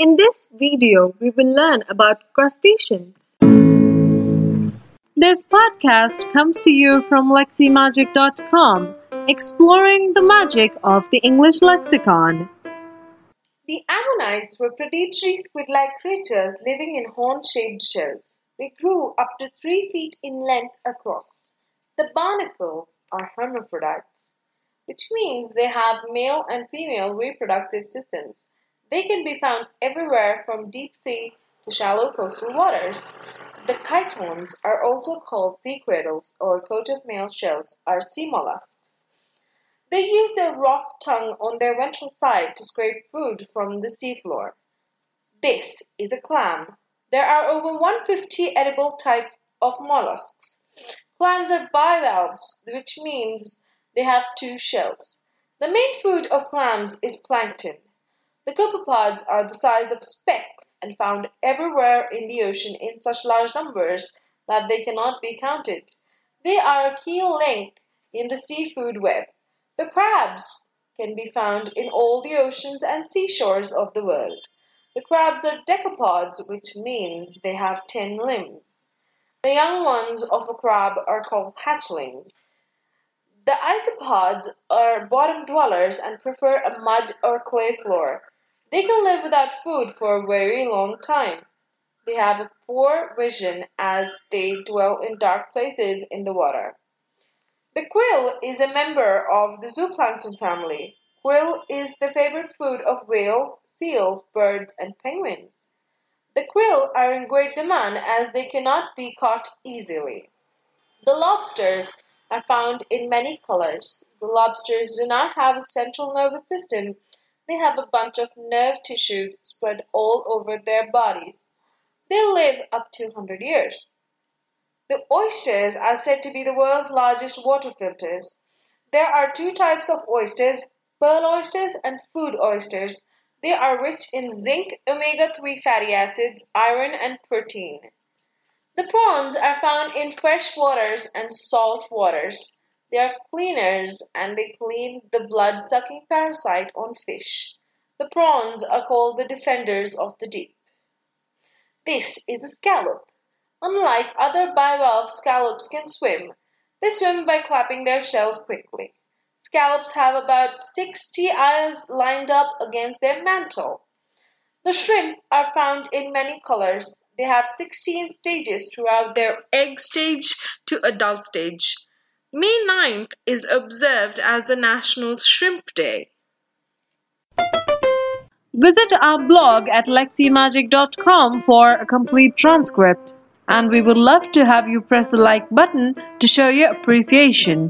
In this video, we will learn about crustaceans. This podcast comes to you from leximagic.com, exploring the magic of the English lexicon. The ammonites were predatory squid-like creatures living in horn-shaped shells. They grew up to three feet in length across. The barnacles are hermaphrodites, which means they have male and female reproductive systems. They can be found everywhere from deep sea to shallow coastal waters. The chitons are also called sea cradles or coat-of-mail shells are sea mollusks. They use their rough tongue on their ventral side to scrape food from the seafloor. This is a clam. There are over 150 edible types of mollusks. Clams are bivalves, which means they have two shells. The main food of clams is plankton. The copepods are the size of specks and found everywhere in the ocean in such large numbers that they cannot be counted. They are a key link in the seafood web. The crabs can be found in all the oceans and seashores of the world. The crabs are decapods, which means they have ten limbs. The young ones of a crab are called hatchlings. The isopods are bottom dwellers and prefer a mud or clay floor. They can live without food for a very long time. They have a poor vision as they dwell in dark places in the water. The krill is a member of the zooplankton family. Krill is the favorite food of whales, seals, birds, and penguins. The krill are in great demand as they cannot be caught easily. The lobsters are found in many colors. The lobsters do not have a central nervous system they have a bunch of nerve tissues spread all over their bodies. They live up to 100 years. The oysters are said to be the world's largest water filters. There are two types of oysters pearl oysters and food oysters. They are rich in zinc, omega 3 fatty acids, iron, and protein. The prawns are found in fresh waters and salt waters. They are cleaners and they clean the blood sucking parasite on fish. The prawns are called the defenders of the deep. This is a scallop. Unlike other bivalve scallops can swim. They swim by clapping their shells quickly. Scallops have about 60 eyes lined up against their mantle. The shrimp are found in many colors. They have 16 stages throughout their egg stage to adult stage. May 9th is observed as the National Shrimp Day. Visit our blog at leximagic.com for a complete transcript. And we would love to have you press the like button to show your appreciation.